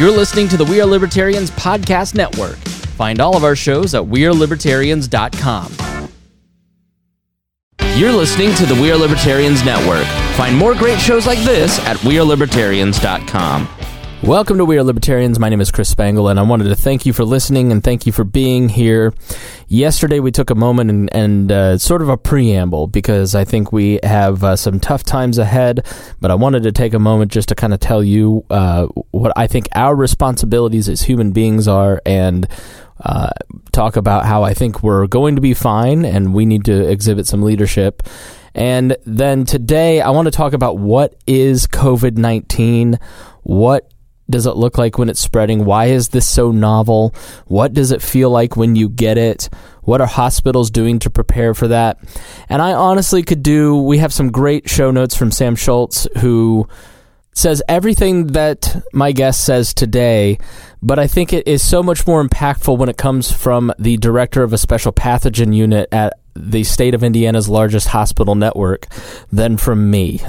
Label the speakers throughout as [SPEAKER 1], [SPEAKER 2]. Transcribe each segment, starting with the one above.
[SPEAKER 1] You're listening to the We Are Libertarians Podcast Network. Find all of our shows at WeareLibertarians.com. You're listening to the We Are Libertarians Network. Find more great shows like this at WeareLibertarians.com. Welcome to We Are Libertarians. My name is Chris Spangle, and I wanted to thank you for listening and thank you for being here. Yesterday, we took a moment and, and uh, sort of a preamble because I think we have uh, some tough times ahead, but I wanted to take a moment just to kind of tell you uh, what I think our responsibilities as human beings are and uh, talk about how I think we're going to be fine and we need to exhibit some leadership. And then today, I want to talk about what is COVID 19, what does it look like when it's spreading? Why is this so novel? What does it feel like when you get it? What are hospitals doing to prepare for that? And I honestly could do, we have some great show notes from Sam Schultz who says everything that my guest says today, but I think it is so much more impactful when it comes from the director of a special pathogen unit at the state of Indiana's largest hospital network than from me.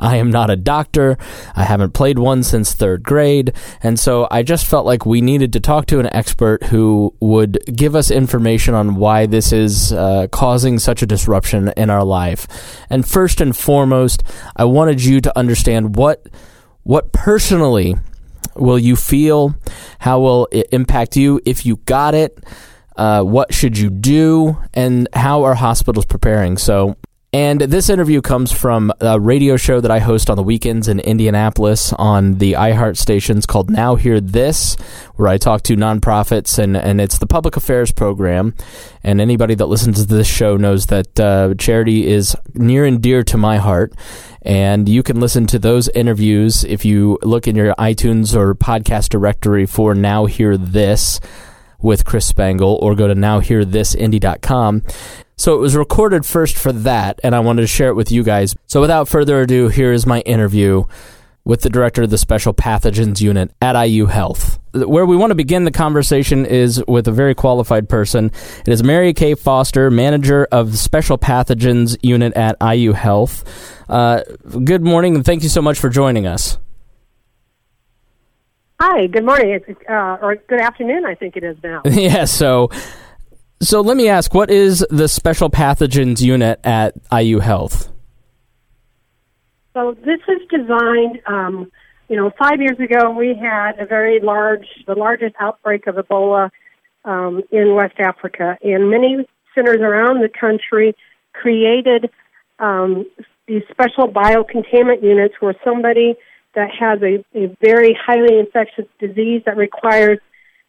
[SPEAKER 1] I am not a doctor. I haven't played one since third grade. And so I just felt like we needed to talk to an expert who would give us information on why this is uh, causing such a disruption in our life. And first and foremost, I wanted you to understand what, what personally will you feel? How will it impact you if you got it? Uh, what should you do, and how are hospitals preparing? So, and this interview comes from a radio show that I host on the weekends in Indianapolis on the iHeart stations called Now Hear This, where I talk to nonprofits, and, and it's the public affairs program. And anybody that listens to this show knows that uh, charity is near and dear to my heart. And you can listen to those interviews if you look in your iTunes or podcast directory for Now Hear This with Chris Spangle or go to nowhearthisindy.com. So it was recorded first for that, and I wanted to share it with you guys. So without further ado, here is my interview with the director of the Special Pathogens Unit at IU Health. Where we want to begin the conversation is with a very qualified person. It is Mary Kay Foster, manager of the Special Pathogens Unit at IU Health. Uh, good morning, and thank you so much for joining us.
[SPEAKER 2] Hi, good morning, uh, or good afternoon. I think it is now.
[SPEAKER 1] yeah. So, so let me ask, what is the special pathogens unit at IU Health?
[SPEAKER 2] So this is designed. Um, you know, five years ago we had a very large, the largest outbreak of Ebola um, in West Africa, and many centers around the country created um, these special biocontainment units where somebody that has a, a very highly infectious disease that requires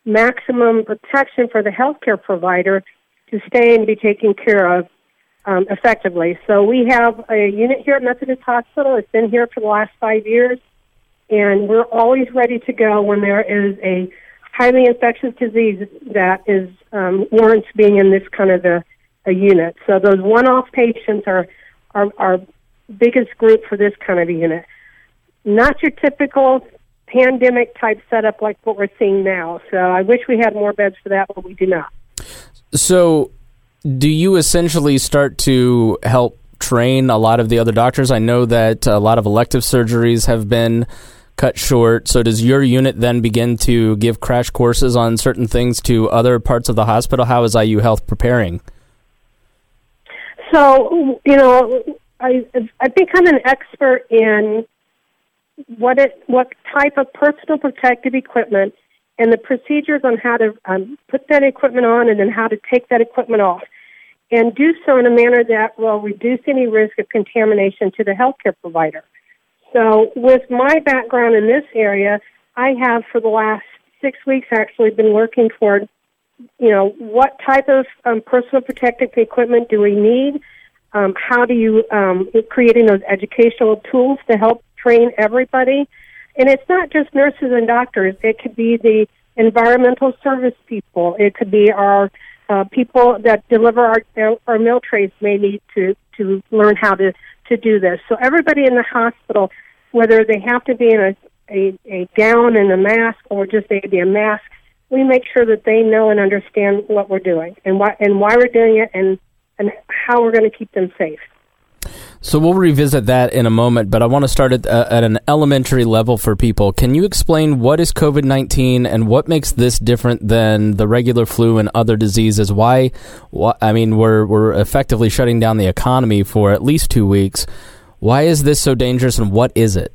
[SPEAKER 2] maximum protection for the healthcare provider to stay and be taken care of um, effectively. So we have a unit here at Methodist Hospital. It's been here for the last five years, and we're always ready to go when there is a highly infectious disease that is um, warrants being in this kind of a, a unit. So those one-off patients are are our biggest group for this kind of a unit not your typical pandemic type setup like what we're seeing now. So I wish we had more beds for that, but we do not.
[SPEAKER 1] So, do you essentially start to help train a lot of the other doctors? I know that a lot of elective surgeries have been cut short. So, does your unit then begin to give crash courses on certain things to other parts of the hospital? How is IU Health preparing?
[SPEAKER 2] So, you know, I, I've become an expert in what it what type of personal protective equipment and the procedures on how to um, put that equipment on and then how to take that equipment off and do so in a manner that will reduce any risk of contamination to the healthcare provider. So with my background in this area, I have for the last six weeks actually been working toward, you know, what type of um, personal protective equipment do we need? Um, how do you um, creating those educational tools to help train everybody. And it's not just nurses and doctors. It could be the environmental service people. It could be our uh, people that deliver our our meal trays may need to to learn how to to do this. So everybody in the hospital, whether they have to be in a a, a gown and a mask or just maybe a mask, we make sure that they know and understand what we're doing and why and why we're doing it and and how we're going to keep them safe.
[SPEAKER 1] So we'll revisit that in a moment, but I want to start at, uh, at an elementary level for people. Can you explain what is COVID 19 and what makes this different than the regular flu and other diseases? Why, why, I mean, we're, we're effectively shutting down the economy for at least two weeks. Why is this so dangerous and what is it?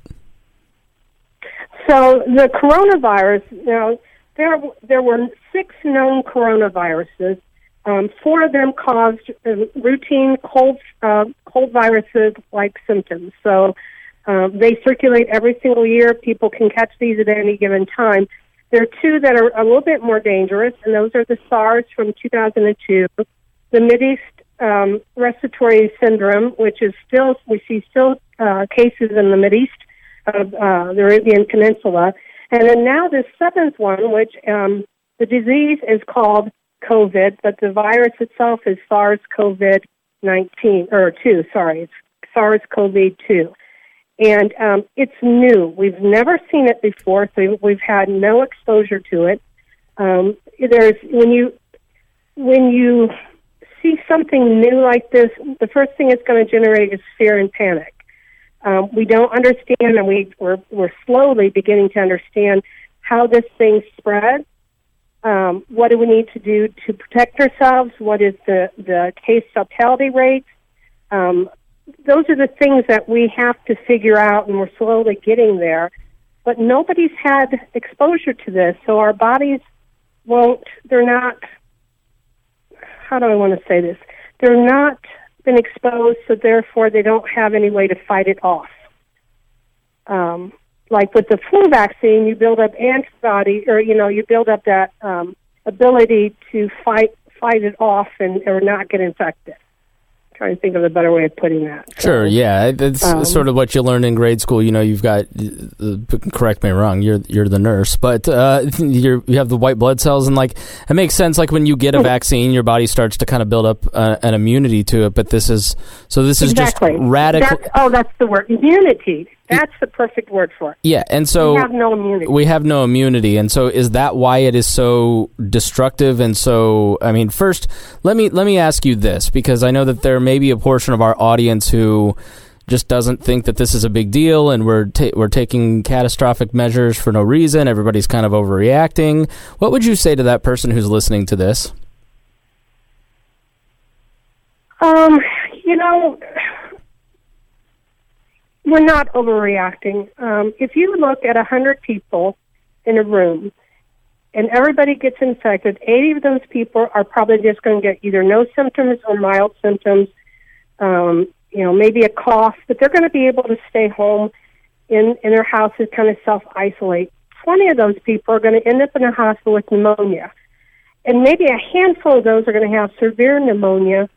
[SPEAKER 2] So the coronavirus, you know, there, there were six known coronaviruses um, four of them caused uh, routine cold uh, cold viruses like symptoms. So uh, they circulate every single year. People can catch these at any given time. There are two that are a little bit more dangerous, and those are the SARS from 2002, the Mideast um, respiratory syndrome, which is still we see still uh, cases in the Mideast of uh, the Arabian Peninsula, and then now this seventh one, which um, the disease is called COVID, but the virus itself is SARS COVID 19, or two. Sorry, it's SARS-CoV-2, and um, it's new. We've never seen it before, so we've had no exposure to it. Um, there's when you when you see something new like this, the first thing it's going to generate is fear and panic. Um, we don't understand, and we, we're, we're slowly beginning to understand how this thing spreads um, what do we need to do to protect ourselves? What is the, the case fatality rate? Um, those are the things that we have to figure out, and we're slowly getting there. But nobody's had exposure to this, so our bodies won't, they're not, how do I want to say this? They're not been exposed, so therefore they don't have any way to fight it off. Um, like with the flu vaccine, you build up antibody, or you know, you build up that um, ability to fight fight it off and or not get infected trying to think of a better way of putting that.
[SPEAKER 1] So, sure, yeah, it's um, sort of what you learn in grade school. You know, you've got uh, correct me wrong. You're you're the nurse, but uh, you you have the white blood cells, and like it makes sense. Like when you get a vaccine, your body starts to kind of build up uh, an immunity to it. But this is so. This is
[SPEAKER 2] exactly.
[SPEAKER 1] just radical.
[SPEAKER 2] That's, oh, that's the word immunity. That's the perfect word for it.
[SPEAKER 1] Yeah, and so
[SPEAKER 2] we have no immunity.
[SPEAKER 1] We have no immunity, and so is that why it is so destructive? And so, I mean, first, let me let me ask you this because I know that there may be a portion of our audience who just doesn't think that this is a big deal, and we're ta- we're taking catastrophic measures for no reason. Everybody's kind of overreacting. What would you say to that person who's listening to this?
[SPEAKER 2] Um, you know we're not overreacting. Um, if you look at 100 people in a room and everybody gets infected, 80 of those people are probably just going to get either no symptoms or mild symptoms, um, you know, maybe a cough, but they're going to be able to stay home in, in their houses, kind of self isolate. 20 of those people are going to end up in a hospital with pneumonia. And maybe a handful of those are going to have severe pneumonia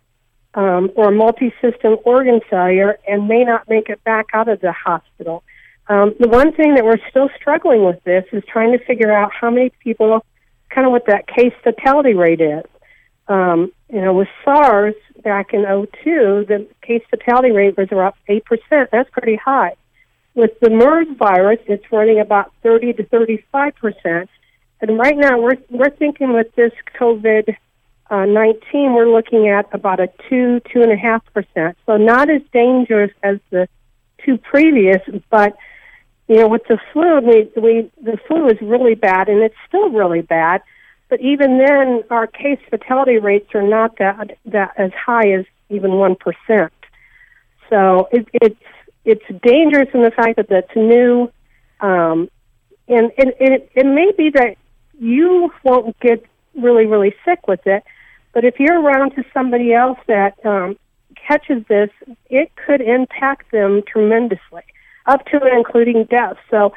[SPEAKER 2] um, or multi-system organ failure and may not make it back out of the hospital. Um, the one thing that we're still struggling with this is trying to figure out how many people, kind of what that case fatality rate is. Um, you know, with SARS back in 02, the case fatality rate was about 8%. That's pretty high. With the MERS virus, it's running about 30 to 35%. And right now, we're, we're thinking with this COVID uh, 19, we're looking at about a 2, 2.5%. So not as dangerous as the two previous, but, you know, with the flu, we, we, the flu is really bad, and it's still really bad. But even then, our case fatality rates are not that, that as high as even 1%. So it, it's, it's dangerous in the fact that that's new. Um, and, and, and it, it may be that you won't get really, really sick with it, but if you're around to somebody else that um, catches this, it could impact them tremendously, up to and including death. So,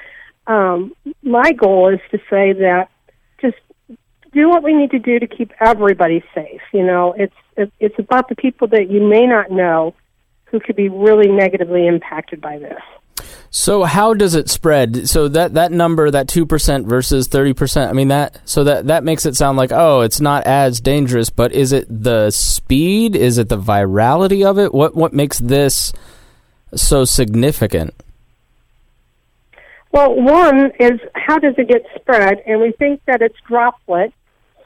[SPEAKER 2] um, my goal is to say that just do what we need to do to keep everybody safe. You know, it's it's about the people that you may not know who could be really negatively impacted by this.
[SPEAKER 1] So how does it spread? So that that number, that two percent versus thirty percent. I mean that. So that that makes it sound like oh, it's not as dangerous. But is it the speed? Is it the virality of it? What what makes this so significant?
[SPEAKER 2] Well, one is how does it get spread, and we think that it's droplet.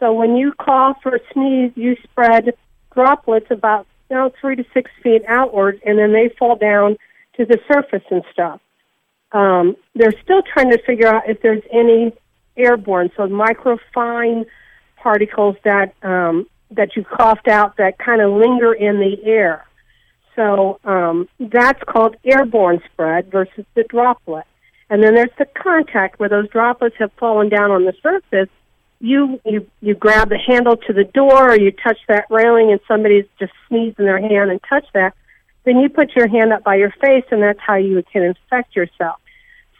[SPEAKER 2] So when you cough or sneeze, you spread droplets about you know, three to six feet outwards, and then they fall down to the surface and stuff. Um, they're still trying to figure out if there's any airborne, so microfine particles that um, that you coughed out that kind of linger in the air. So um, that's called airborne spread versus the droplet. And then there's the contact where those droplets have fallen down on the surface. You you you grab the handle to the door, or you touch that railing, and somebody's just sneezed in their hand and touch that. Then you put your hand up by your face, and that's how you can infect yourself.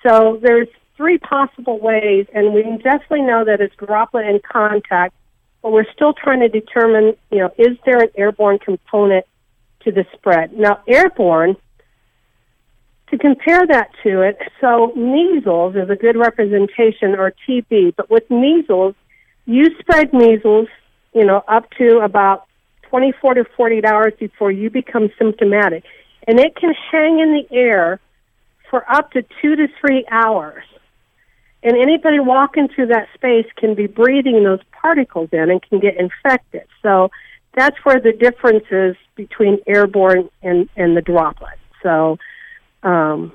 [SPEAKER 2] So there's three possible ways, and we definitely know that it's droplet and contact. But we're still trying to determine, you know, is there an airborne component to the spread? Now, airborne to compare that to it, so measles is a good representation, or TB. But with measles, you spread measles, you know, up to about 24 to 48 hours before you become symptomatic, and it can hang in the air for up to two to three hours. And anybody walking through that space can be breathing those particles in and can get infected. So that's where the difference is between airborne and, and the droplet. So um,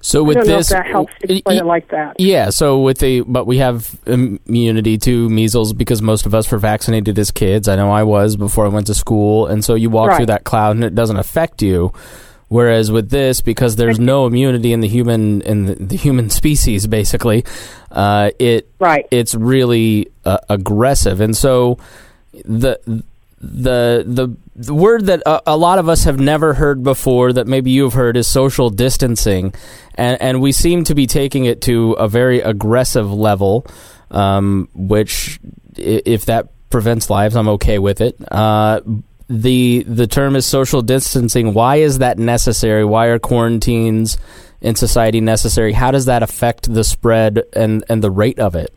[SPEAKER 1] so with this,
[SPEAKER 2] that helps explain it like that.
[SPEAKER 1] Yeah. So with the, but we have immunity to measles because most of us were vaccinated as kids. I know I was before I went to school, and so you walk right. through that cloud and it doesn't affect you. Whereas with this, because there's no immunity in the human in the, the human species, basically, uh, it
[SPEAKER 2] right.
[SPEAKER 1] it's really uh, aggressive, and so the the the the word that a, a, lot of us have never heard before that maybe you've heard is social distancing. And and we seem to be taking it to a very aggressive level um, which if that prevents lives I'm okay with it. Uh, the the term is social distancing. Why is that necessary? Why are quarantines in society necessary? How does that affect the spread and and the rate of it?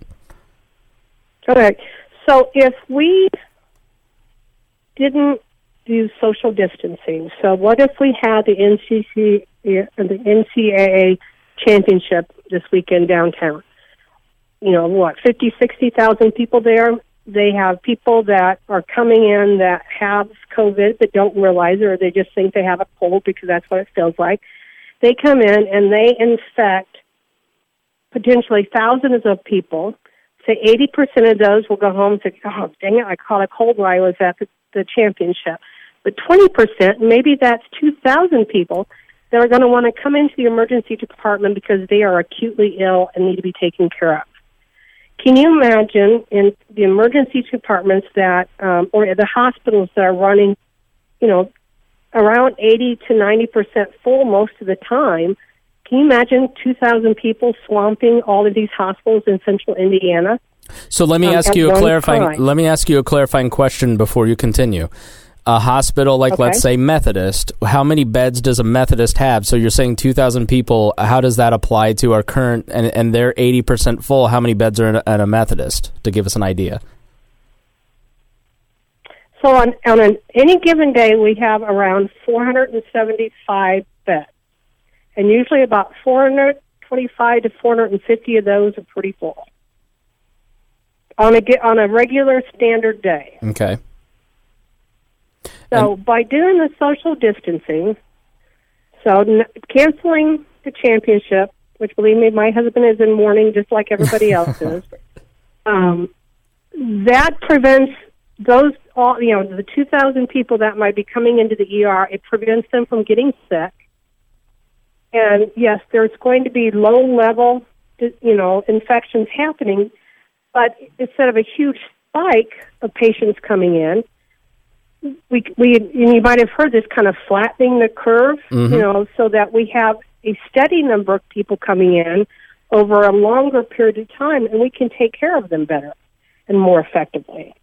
[SPEAKER 2] Okay so if we didn't do social distancing. So what if we had the NCC the NCAA championship this weekend downtown? You know what, fifty, sixty thousand people there. They have people that are coming in that have COVID but don't realize it, or they just think they have a cold because that's what it feels like. They come in and they infect potentially thousands of people. Say 80% of those will go home and say, oh, dang it, I caught a cold while I was at the the championship. But 20%, maybe that's 2,000 people that are going to want to come into the emergency department because they are acutely ill and need to be taken care of. Can you imagine in the emergency departments that, um, or the hospitals that are running, you know, around 80 to 90 percent full most of the time? Can you imagine 2,000 people swamping all of these hospitals in central Indiana?
[SPEAKER 1] So let me um, ask you a clarifying. Time. Let me ask you a clarifying question before you continue. A hospital like okay. let's say Methodist, how many beds does a Methodist have? So you're saying 2,000 people. How does that apply to our current and and they're 80 percent full? How many beds are in a, in a Methodist? To give us an idea.
[SPEAKER 2] So on on an, any given day, we have around 475 beds, and usually about 425 to 450 of those are pretty full on a on a regular standard day.
[SPEAKER 1] Okay.
[SPEAKER 2] So and, by doing the social distancing, so n- canceling the championship, which believe me, my husband is in mourning just like everybody else is. Um, that prevents those all you know the 2,000 people that might be coming into the ER. It prevents them from getting sick. And yes, there's going to be low level, you know, infections happening but instead of a huge spike of patients coming in, we we and you might have heard this kind of flattening the curve, mm-hmm. you know, so that we have a steady number of people coming in over a longer period of time, and we can take care of them better and more effectively.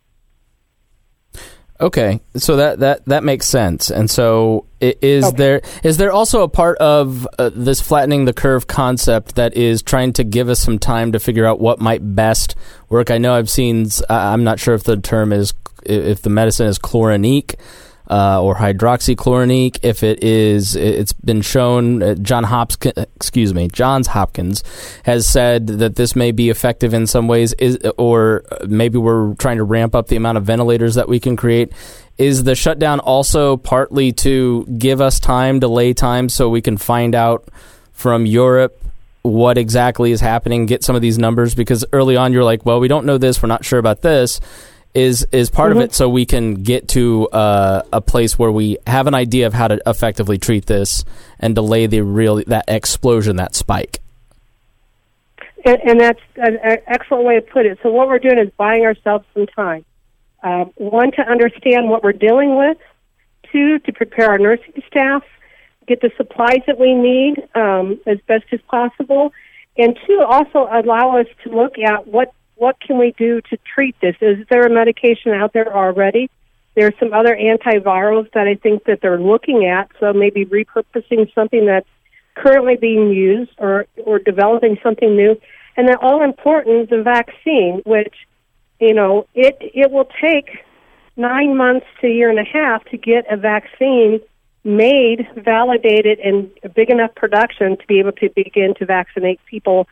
[SPEAKER 1] Okay, so that that that makes sense. And so, is okay. there is there also a part of uh, this flattening the curve concept that is trying to give us some time to figure out what might best work? I know I've seen. I'm not sure if the term is if the medicine is chlorinique. Uh, or hydroxychloroquine. If it is, it's been shown. Uh, John Hopkins, excuse me, Johns Hopkins has said that this may be effective in some ways. Is or maybe we're trying to ramp up the amount of ventilators that we can create. Is the shutdown also partly to give us time, delay time, so we can find out from Europe what exactly is happening, get some of these numbers? Because early on, you're like, well, we don't know this, we're not sure about this is is part mm-hmm. of it. So we can get to uh, a place where we have an idea of how to effectively treat this and delay the real that explosion that spike.
[SPEAKER 2] And, and that's an excellent way to put it. So what we're doing is buying ourselves some time. Uh, one to understand what we're dealing with. Two to prepare our nursing staff. Get the supplies that we need um, as best as possible. And two also allow us to look at what what can we do to treat this? Is there a medication out there already? There's some other antivirals that I think that they're looking at, so maybe repurposing something that's currently being used or, or developing something new. And then all important, the vaccine, which, you know, it, it will take nine months to a year and a half to get a vaccine made, validated, and big enough production to be able to begin to vaccinate people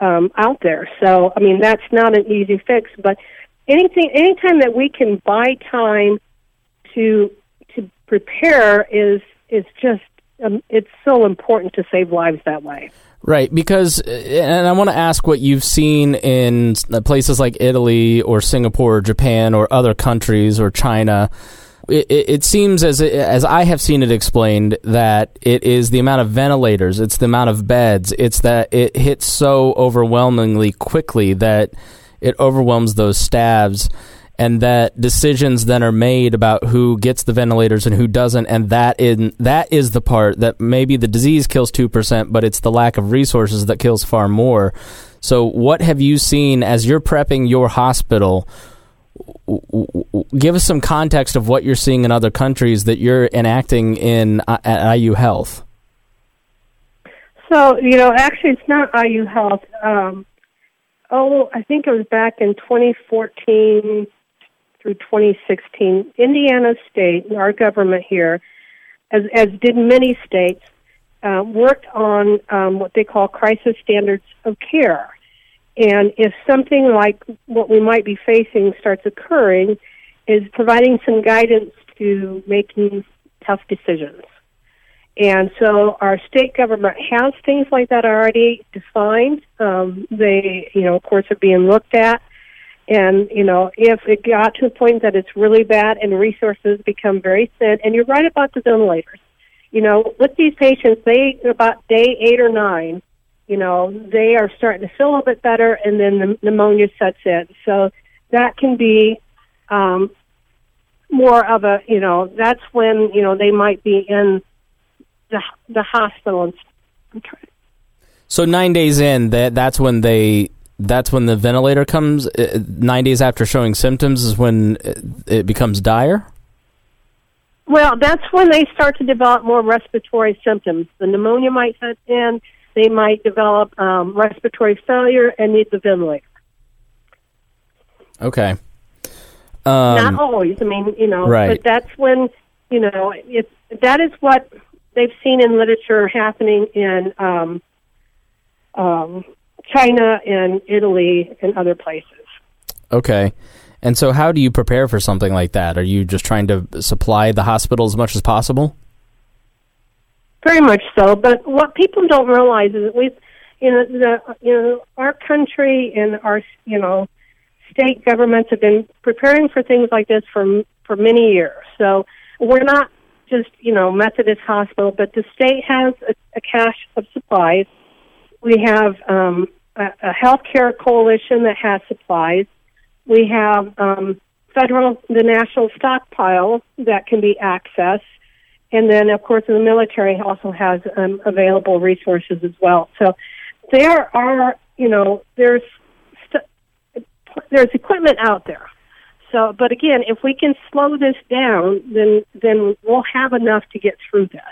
[SPEAKER 2] um, out there. So, I mean, that's not an easy fix, but anything, anytime that we can buy time to to prepare is is just um, it's so important to save lives that way.
[SPEAKER 1] Right, because, and I want to ask what you've seen in places like Italy or Singapore or Japan or other countries or China it, it seems as as I have seen it explained that it is the amount of ventilators, it's the amount of beds, it's that it hits so overwhelmingly quickly that it overwhelms those staffs and that decisions then are made about who gets the ventilators and who doesn't and that in that is the part that maybe the disease kills 2% but it's the lack of resources that kills far more. So what have you seen as you're prepping your hospital give us some context of what you're seeing in other countries that you're enacting in uh, at IU Health.
[SPEAKER 2] So, you know, actually, it's not IU Health. Um, oh, I think it was back in 2014 through 2016. Indiana State, our government here, as, as did many states, uh, worked on um, what they call crisis standards of care. And if something like what we might be facing starts occurring, is providing some guidance to making tough decisions. And so our state government has things like that already defined. Um, they, you know, of course, are being looked at. And, you know, if it got to a point that it's really bad and resources become very thin, and you're right about the ventilators. You know, with these patients, they, about day eight or nine, you know, they are starting to feel a little bit better, and then the pneumonia sets in. So that can be um, more of a, you know, that's when you know they might be in the the hospital.
[SPEAKER 1] So nine days in, that that's when they that's when the ventilator comes. Uh, nine days after showing symptoms is when it becomes dire.
[SPEAKER 2] Well, that's when they start to develop more respiratory symptoms. The pneumonia might set in they might develop um, respiratory failure and need the ventilator.
[SPEAKER 1] Okay.
[SPEAKER 2] Um, Not always. I mean, you know,
[SPEAKER 1] right.
[SPEAKER 2] but that's when you know it. That is what they've seen in literature happening in um, um, China and Italy and other places.
[SPEAKER 1] Okay. And so, how do you prepare for something like that? Are you just trying to supply the hospital as much as possible?
[SPEAKER 2] Very much so. But what people don't realize is that we, you know, the you know, our country and our you know, state governments have been preparing for things like this for for many years. So we're not just you know Methodist Hospital, but the state has a, a cache of supplies. We have um, a, a healthcare coalition that has supplies. We have um, federal, the national stockpile that can be accessed and then of course the military also has um, available resources as well. So there are, you know, there's st- there's equipment out there. So, but again, if we can slow this down, then then we'll have enough to get through this.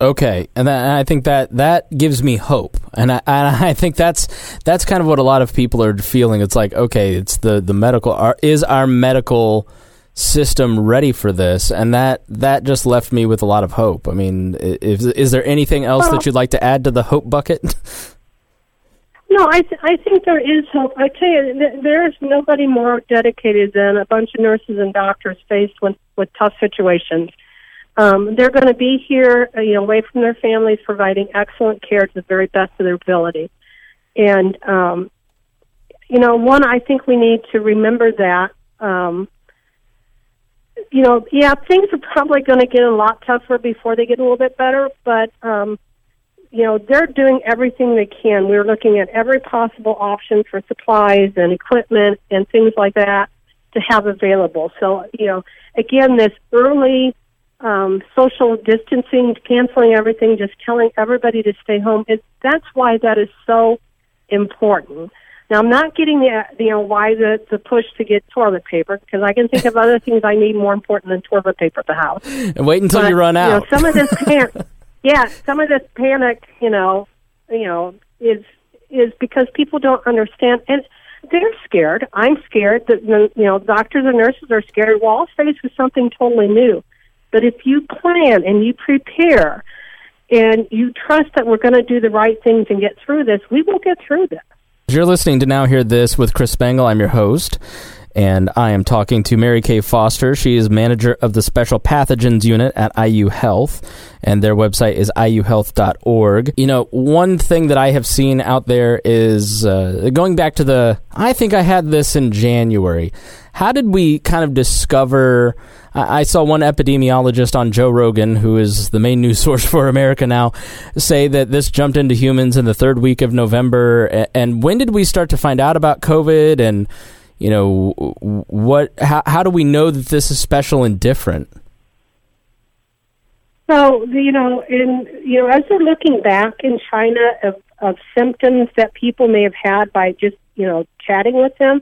[SPEAKER 1] Okay, and, that, and I think that that gives me hope, and I, and I think that's that's kind of what a lot of people are feeling. It's like, okay, it's the the medical is our medical system ready for this, and that that just left me with a lot of hope. I mean, is, is there anything else well, that you'd like to add to the hope bucket?
[SPEAKER 2] No, I th- I think there is hope. I tell you, th- there is nobody more dedicated than a bunch of nurses and doctors faced with with tough situations. Um, they're going to be here, uh, you know, away from their families, providing excellent care to the very best of their ability. And um, you know, one, I think we need to remember that. Um, you know, yeah, things are probably going to get a lot tougher before they get a little bit better, but um, you know, they're doing everything they can. We're looking at every possible option for supplies and equipment and things like that to have available. So, you know, again, this early um, social distancing, canceling everything, just telling everybody to stay home. It, that's why that is so important. Now, I'm not getting the, you know, why the, the push to get toilet paper because I can think of other things I need more important than toilet paper at the house.
[SPEAKER 1] And wait until but, you run out.
[SPEAKER 2] You know, some of this can yeah, some of this panic, you know, you know, is is because people don't understand and they're scared. I'm scared that you know doctors and nurses are scared. We're all faced with something totally new. But if you plan and you prepare and you trust that we're going to do the right things and get through this, we will get through this.
[SPEAKER 1] You're listening to Now Hear This with Chris Spangle. I'm your host and I am talking to Mary Kay Foster. She is manager of the Special Pathogens Unit at IU Health, and their website is iuhealth.org. You know, one thing that I have seen out there is uh, going back to the, I think I had this in January. How did we kind of discover? I saw one epidemiologist on Joe Rogan, who is the main news source for America now, say that this jumped into humans in the third week of November. And when did we start to find out about COVID? And you know what how, how do we know that this is special and different
[SPEAKER 2] so you know in you know as we're looking back in china of, of symptoms that people may have had by just you know chatting with them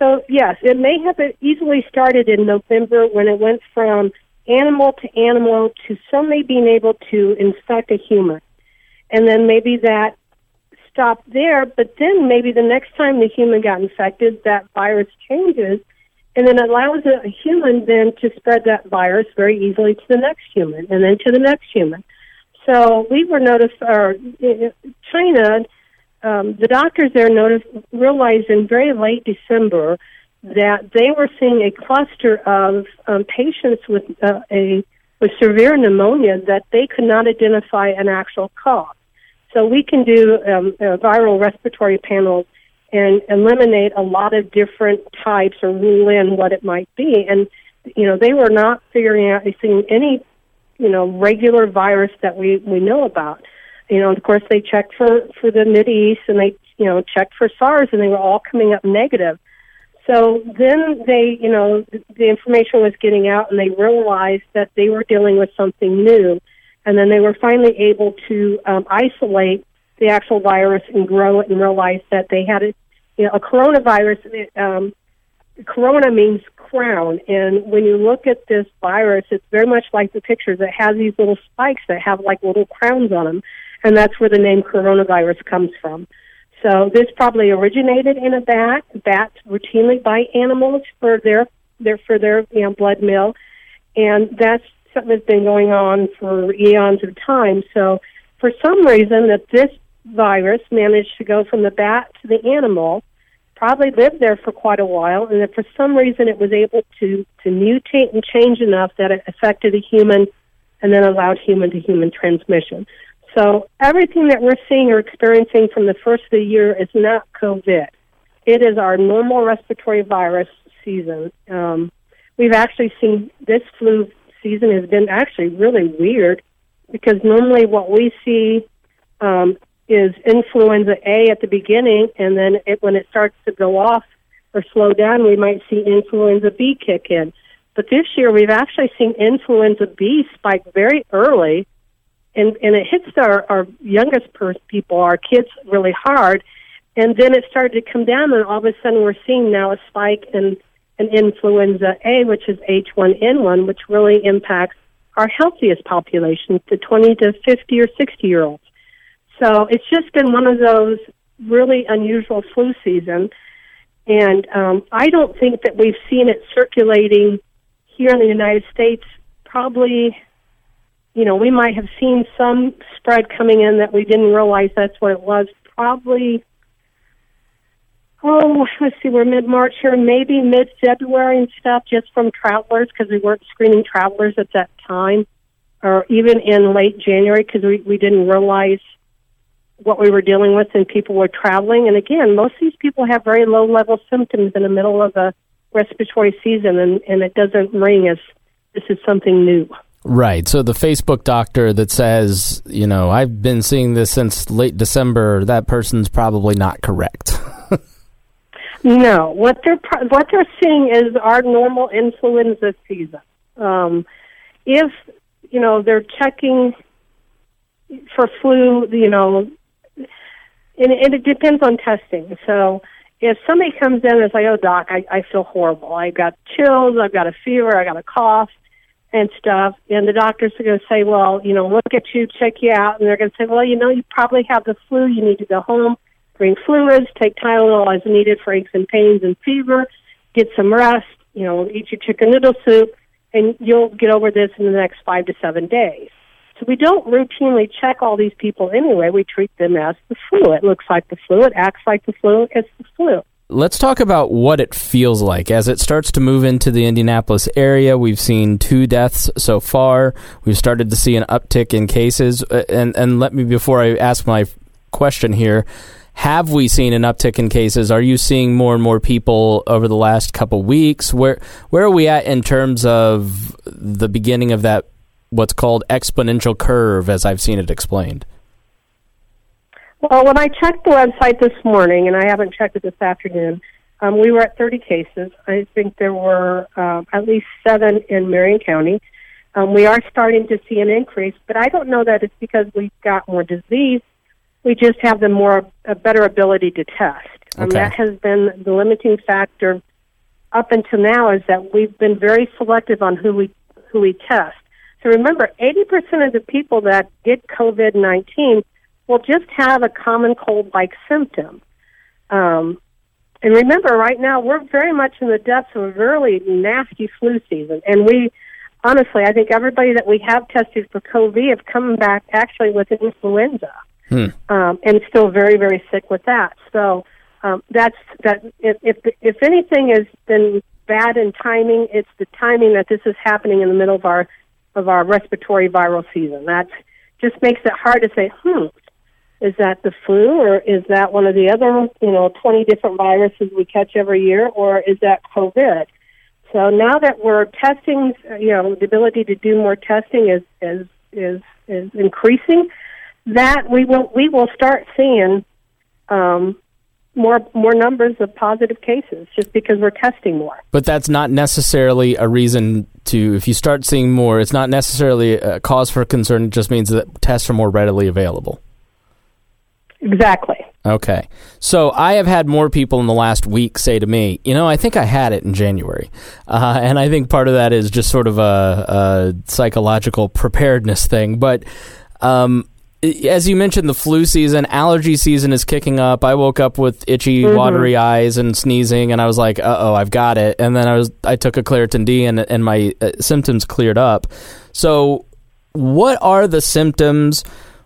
[SPEAKER 2] so yes it may have easily started in november when it went from animal to animal to somebody being able to infect a human and then maybe that stop there, but then maybe the next time the human got infected, that virus changes and then allows a human then to spread that virus very easily to the next human and then to the next human. So we were noticed, or uh, uh, China, um, the doctors there noticed, realized in very late December that they were seeing a cluster of um, patients with uh, a with severe pneumonia that they could not identify an actual cause. So we can do um, uh, viral respiratory panels and eliminate a lot of different types or rule in what it might be. And, you know, they were not figuring out, seeing any, you know, regular virus that we, we know about. You know, of course, they checked for, for the Mid East and they, you know, checked for SARS and they were all coming up negative. So then they, you know, the, information was getting out and they realized that they were dealing with something new and then they were finally able to um, isolate the actual virus and grow it and realize that they had a, you know, a coronavirus. Um, corona means crown, and when you look at this virus, it's very much like the pictures. It has these little spikes that have like little crowns on them, and that's where the name coronavirus comes from. So this probably originated in a bat. Bats routinely bite animals for their their for their you know blood meal, and that's something that's been going on for eons of time. So, for some reason, that this virus managed to go from the bat to the animal, probably lived there for quite a while, and that for some reason it was able to to mutate and change enough that it affected a human, and then allowed human to human transmission. So everything that we're seeing or experiencing from the first of the year is not COVID. It is our normal respiratory virus season. Um, we've actually seen this flu season has been actually really weird because normally what we see um, is influenza A at the beginning, and then it, when it starts to go off or slow down, we might see influenza B kick in. But this year, we've actually seen influenza B spike very early, and and it hits our our youngest per- people, our kids, really hard. And then it started to come down, and all of a sudden, we're seeing now a spike in and influenza A, which is H1N1, which really impacts our healthiest population, the 20 to 50 or 60 year olds. So it's just been one of those really unusual flu season. And um, I don't think that we've seen it circulating here in the United States, probably, you know, we might have seen some spread coming in that we didn't realize that's what it was. Probably, oh, let's see, we're mid March here, maybe mid February and stuff, just from travelers because we weren't screening travelers at that time, or even in late January because we, we didn't realize what we were dealing with and people were traveling. And again, most of these people have very low level symptoms in the middle of a respiratory season, and, and it doesn't ring as this is something new.
[SPEAKER 1] Right. So the Facebook doctor that says, you know, I've been seeing this since late December, that person's probably not correct.
[SPEAKER 2] no, what they're what they're seeing is our normal influenza season. Um, if you know they're checking for flu, you know, and, and it depends on testing. So if somebody comes in and say, "Oh, doc, I, I feel horrible. I got chills. I've got a fever. I got a cough." And stuff, and the doctors are going to say, "Well, you know, look at you, check you out," and they're going to say, "Well, you know, you probably have the flu. You need to go home, bring fluids, take Tylenol as needed for aches and pains and fever, get some rest. You know, eat your chicken noodle soup, and you'll get over this in the next five to seven days." So we don't routinely check all these people anyway. We treat them as the flu. It looks like the flu. It acts like the flu. It's the flu.
[SPEAKER 1] Let's talk about what it feels like as it starts to move into the Indianapolis area. We've seen two deaths so far. We've started to see an uptick in cases. Uh, and and let me before I ask my question here, have we seen an uptick in cases? Are you seeing more and more people over the last couple weeks? Where where are we at in terms of the beginning of that what's called exponential curve, as I've seen it explained?
[SPEAKER 2] Well, when I checked the website this morning, and I haven't checked it this afternoon, um, we were at 30 cases. I think there were uh, at least seven in Marion County. Um, we are starting to see an increase, but I don't know that it's because we've got more disease. We just have the more a better ability to test. Um, okay. That has been the limiting factor up until now. Is that we've been very selective on who we who we test. So remember, 80% of the people that get COVID 19 will just have a common cold like symptom. Um, and remember, right now, we're very much in the depths of a really nasty flu season. And we, honestly, I think everybody that we have tested for COVID have come back actually with influenza. Hmm. Um, and still very, very sick with that. So um, that's that. If, if if anything has been bad in timing, it's the timing that this is happening in the middle of our of our respiratory viral season. That just makes it hard to say, hmm, is that the flu or is that one of the other, you know, 20 different viruses we catch every year or is that COVID? So now that we're testing, you know, the ability to do more testing is is is, is increasing. That we will we will start seeing um, more more numbers of positive cases just because we're testing more.
[SPEAKER 1] But that's not necessarily a reason to if you start seeing more, it's not necessarily a cause for concern, it just means that tests are more readily available.
[SPEAKER 2] Exactly.
[SPEAKER 1] Okay. So I have had more people in the last week say to me, you know, I think I had it in January. Uh, and I think part of that is just sort of a, a psychological preparedness thing. But um, as you mentioned, the flu season, allergy season is kicking up. I woke up with itchy, mm-hmm. watery eyes and sneezing, and I was like, "Uh oh, I've got it." And then I was, I took a Claritin D, and and my uh, symptoms cleared up. So, what are the symptoms?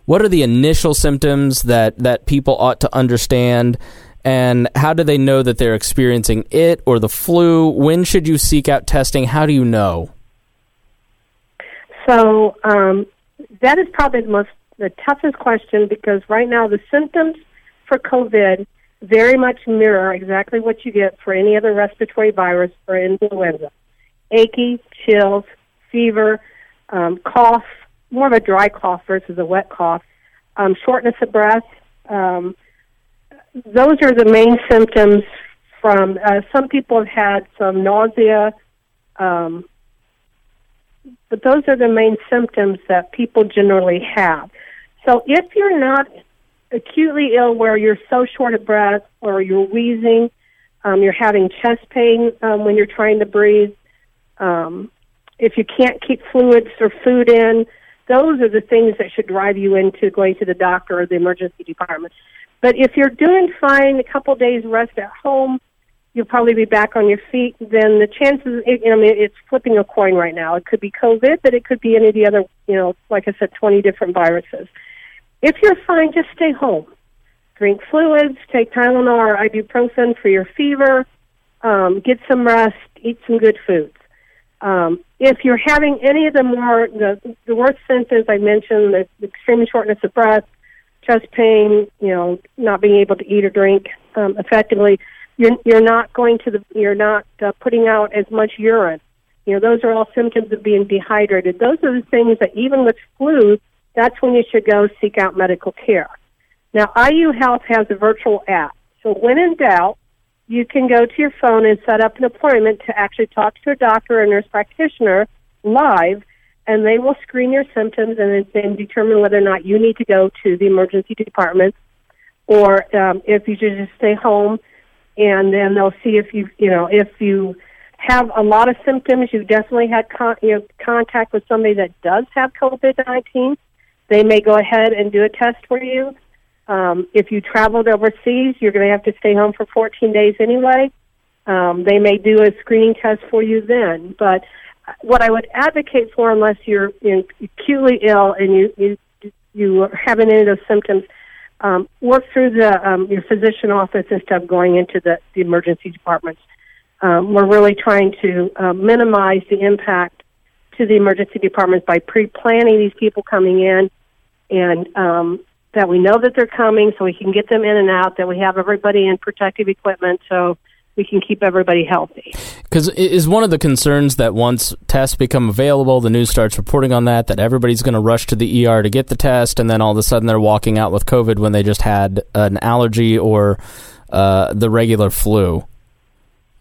[SPEAKER 1] What are the initial symptoms that that people ought to understand? And how do they know that they're experiencing it or the flu? When should you seek out testing? How do you know?
[SPEAKER 2] So um, that is probably the most the toughest question because right now the symptoms for COVID very much mirror exactly what you get for any other respiratory virus or influenza. Achy, chills, fever, um, cough, more of a dry cough versus a wet cough, um, shortness of breath. Um, those are the main symptoms from, uh, some people have had some nausea, um, but those are the main symptoms that people generally have. So if you're not acutely ill where you're so short of breath or you're wheezing, um, you're having chest pain um, when you're trying to breathe, um, if you can't keep fluids or food in, those are the things that should drive you into going to the doctor or the emergency department. But if you're doing fine, a couple days rest at home, you'll probably be back on your feet. Then the chances, know, I mean, it's flipping a coin right now. It could be COVID, but it could be any of the other, you know, like I said, 20 different viruses. If you're fine, just stay home. Drink fluids, take Tylenol or ibuprofen for your fever, um, get some rest, eat some good foods. Um, if you're having any of the more the, the worst symptoms I mentioned, the extreme shortness of breath, chest pain, you know, not being able to eat or drink um, effectively, you're you're not going to the you're not uh, putting out as much urine. You know, those are all symptoms of being dehydrated. Those are the things that even with flu, that's when you should go seek out medical care. Now, IU Health has a virtual app. So when in doubt, you can go to your phone and set up an appointment to actually talk to a doctor or nurse practitioner live, and they will screen your symptoms and then determine whether or not you need to go to the emergency department or um, if you should just stay home and then they'll see if you you know if you have a lot of symptoms, you definitely had con- you know, contact with somebody that does have COVID nineteen. They may go ahead and do a test for you. Um, if you traveled overseas, you're going to have to stay home for 14 days anyway. Um, they may do a screening test for you then. But what I would advocate for, unless you're acutely ill and you you you are having any of those symptoms, um, work through the um, your physician office instead of going into the, the emergency departments. Um, we're really trying to uh, minimize the impact to the emergency departments by pre-planning these people coming in, and um, that we know that they're coming, so we can get them in and out. That we have everybody in protective equipment, so we can keep everybody healthy.
[SPEAKER 1] Because is one of the concerns that once tests become available, the news starts reporting on that, that everybody's going to rush to the ER to get the test, and then all of a sudden they're walking out with COVID when they just had an allergy or uh, the regular flu.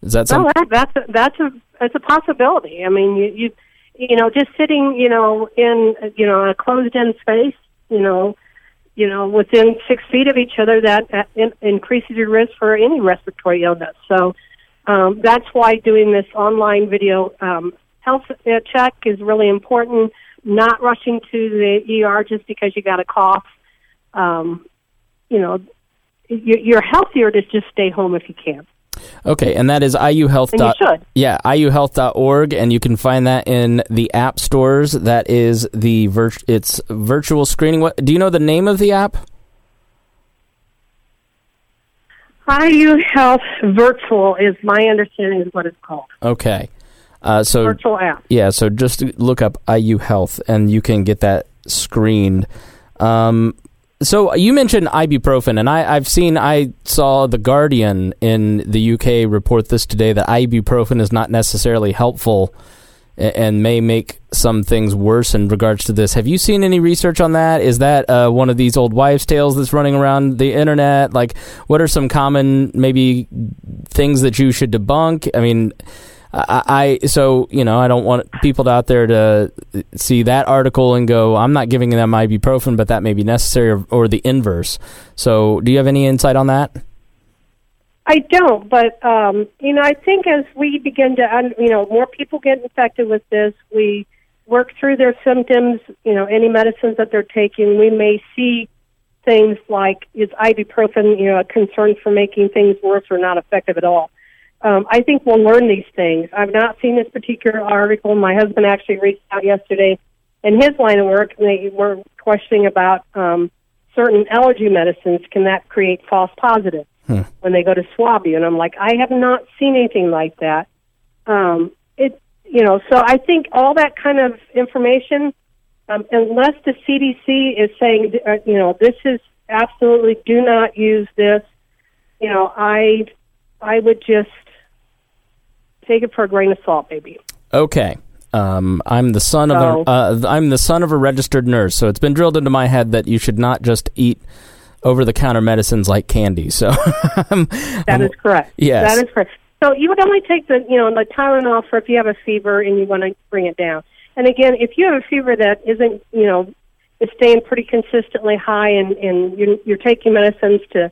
[SPEAKER 1] Is that something?
[SPEAKER 2] Oh, that's a, that's a that's a possibility. I mean, you you you know, just sitting, you know, in you know a closed-in space, you know, you know, within six feet of each other, that, in, increases your risk for any respiratory illness. So um, that's why doing this online video um, health uh, check is really important. Not rushing to the ER just because you got a cough. Um, you know, you're healthier to just stay home if you can.
[SPEAKER 1] Okay, and that is iuhealth.
[SPEAKER 2] And you should.
[SPEAKER 1] Yeah, iuhealth.org, and you can find that in the app stores. That is the virt- it's virtual screening. What do you know the name of the app?
[SPEAKER 2] IU Health Virtual is my understanding is what it's called.
[SPEAKER 1] Okay. Uh, so
[SPEAKER 2] virtual app.
[SPEAKER 1] Yeah, so just look up IU Health and you can get that screened. Um, so you mentioned ibuprofen, and I, have seen, I saw the Guardian in the UK report this today that ibuprofen is not necessarily helpful and may make some things worse in regards to this. Have you seen any research on that? Is that uh, one of these old wives' tales that's running around the internet? Like, what are some common maybe things that you should debunk? I mean, I, I, so you know I don't want people out there to see that article and go I'm not giving them ibuprofen but that may be necessary or, or the inverse. So do you have any insight on that?
[SPEAKER 2] I don't, but um, you know I think as we begin to you know more people get infected with this, we work through their symptoms. You know any medicines that they're taking, we may see things like is ibuprofen you know a concern for making things worse or not effective at all um, I think we'll learn these things. I've not seen this particular article. My husband actually reached out yesterday in his line of work, and they were questioning about um, certain allergy medicines. Can that create false positives hmm. when they go to swab you? And I'm like, I have not seen anything like that. Um, it, you know, so I think all that kind of information, um, unless the CDC is saying, uh, you know, this is absolutely do not use this. You know, I, I would just take it for a grain of salt, baby.
[SPEAKER 1] Okay. Um, I'm the son of a, uh, I'm the son of a registered nurse, so it's been drilled into my head that you should not just eat over the counter medicines like candy. So
[SPEAKER 2] that is correct.
[SPEAKER 1] Yes,
[SPEAKER 2] that is correct. So you would only take the you know the Tylenol for if you have a fever and you want to bring it down. And again, if you have a fever that isn't you know is staying pretty consistently high and and you're, you're taking medicines to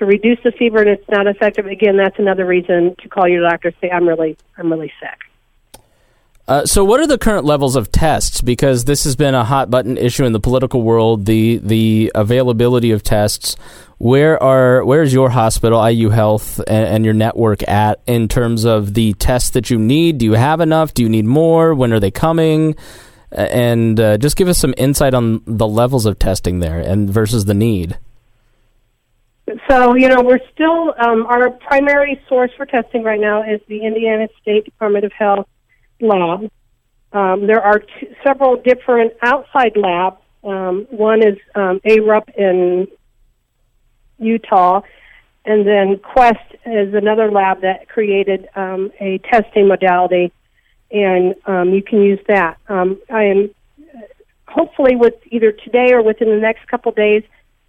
[SPEAKER 2] to reduce the fever and it's not effective, again, that's another reason to call your doctor. Say, I'm really, I'm really sick.
[SPEAKER 1] Uh, so, what are the current levels of tests? Because this has been a hot button issue in the political world. The the availability of tests. where are where is your hospital, IU Health, and, and, your network at in terms of the tests that you need? Do you have enough? Do you need more? When are they coming? And uh, just give us some insight on the levels of testing there and versus the need.
[SPEAKER 2] So, you know, we're still, um, our primary source for testing right now is the Indiana State Department of Health lab. Um, there are several different outside labs. Um, one is um, ARUP in Utah, and then Quest is another lab that created um, a testing modality, and um, you can use that. Um, I am hopefully with either today or within the next couple days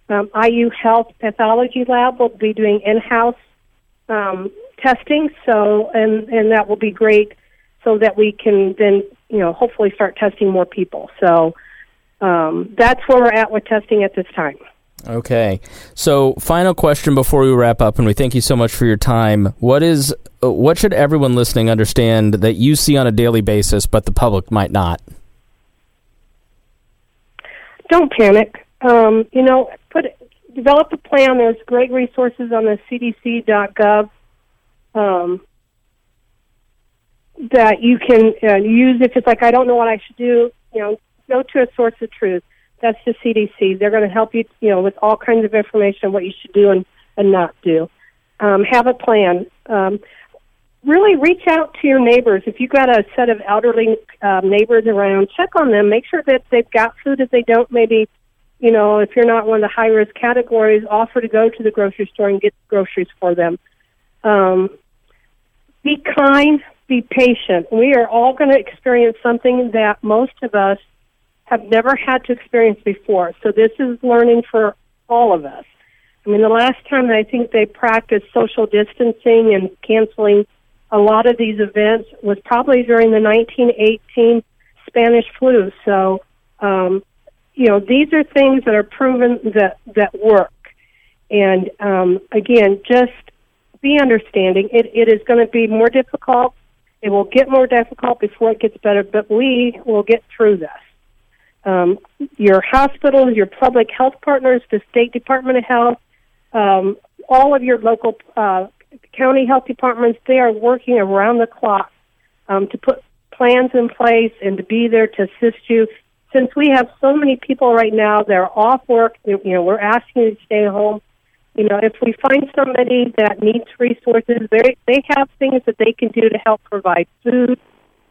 [SPEAKER 2] um, IU Health Pathology Lab will be doing in-house um, testing, so and and that will be great, so that we can then you know hopefully start testing more people. So um, that's where we're at with testing at this time.
[SPEAKER 1] Okay, so final question before we wrap up, and we thank you so much for your time. What is what should everyone listening understand that you see on a daily basis, but the public might not?
[SPEAKER 2] Don't panic. Um, you know, put develop a plan. There's great resources on the CDC.gov um, that you can uh, use if it's like I don't know what I should do. You know, go to a source of truth. That's the CDC. They're going to help you. You know, with all kinds of information on what you should do and and not do. Um, have a plan. Um, really reach out to your neighbors. If you've got a set of elderly um, neighbors around, check on them. Make sure that they've got food. If they don't, maybe you know, if you're not one of the high risk categories, offer to go to the grocery store and get groceries for them. Um, be kind, be patient. We are all going to experience something that most of us have never had to experience before. So this is learning for all of us. I mean, the last time I think they practiced social distancing and canceling a lot of these events was probably during the 1918 Spanish flu. So um, you know, these are things that are proven that that work. And um, again, just be understanding. It, it is going to be more difficult. It will get more difficult before it gets better, but we will get through this. Um, your hospitals, your public health partners, the State Department of Health, um, all of your local uh, county health departments, they are working around the clock um, to put plans in place and to be there to assist you since we have so many people right now that are off work, you know, we're asking you to stay home. You know, if we find somebody that needs resources, they they have things that they can do to help provide food,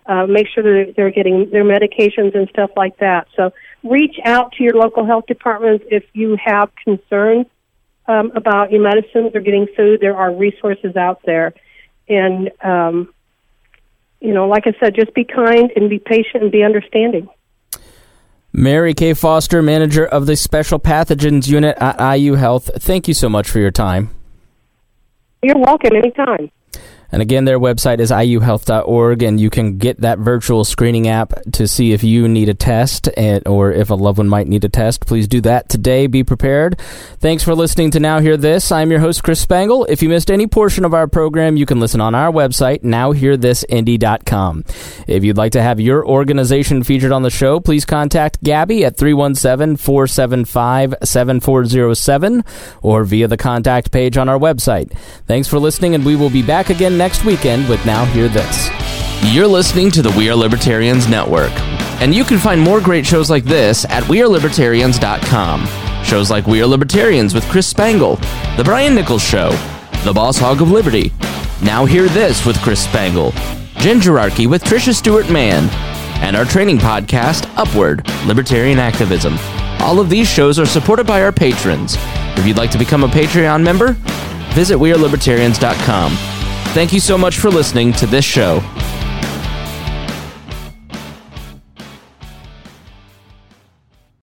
[SPEAKER 2] uh, make sure that they're getting their medications and stuff like that. So reach out to your local health departments if you have concerns um, about your medicines or getting food. There are resources out there, and um, you know, like I said, just be kind and be patient and be understanding.
[SPEAKER 1] Mary Kay Foster, manager of the Special Pathogens Unit at IU Health, thank you so much for your time.
[SPEAKER 2] You're welcome anytime.
[SPEAKER 1] And again, their website is iuhealth.org, and you can get that virtual screening app to see if you need a test and, or if a loved one might need a test. Please do that today. Be prepared. Thanks for listening to Now Hear This. I'm your host, Chris Spangle. If you missed any portion of our program, you can listen on our website, nowhearthisindy.com. If you'd like to have your organization featured on the show, please contact Gabby at 317 475 7407 or via the contact page on our website. Thanks for listening, and we will be back again next weekend with Now Hear This.
[SPEAKER 3] You're listening to the We Are Libertarians Network, and you can find more great shows like this at WeareLibertarians.com. Shows like We Are Libertarians with Chris Spangle, The Brian Nichols Show, The Boss Hog of Liberty, Now Hear This with Chris Spangle, Gingerarchy with Tricia Stewart Mann, and our training podcast, Upward Libertarian Activism. All of these shows are supported by our patrons. If you'd like to become a Patreon member, visit WeareLibertarians.com. Thank you so much for listening to this show.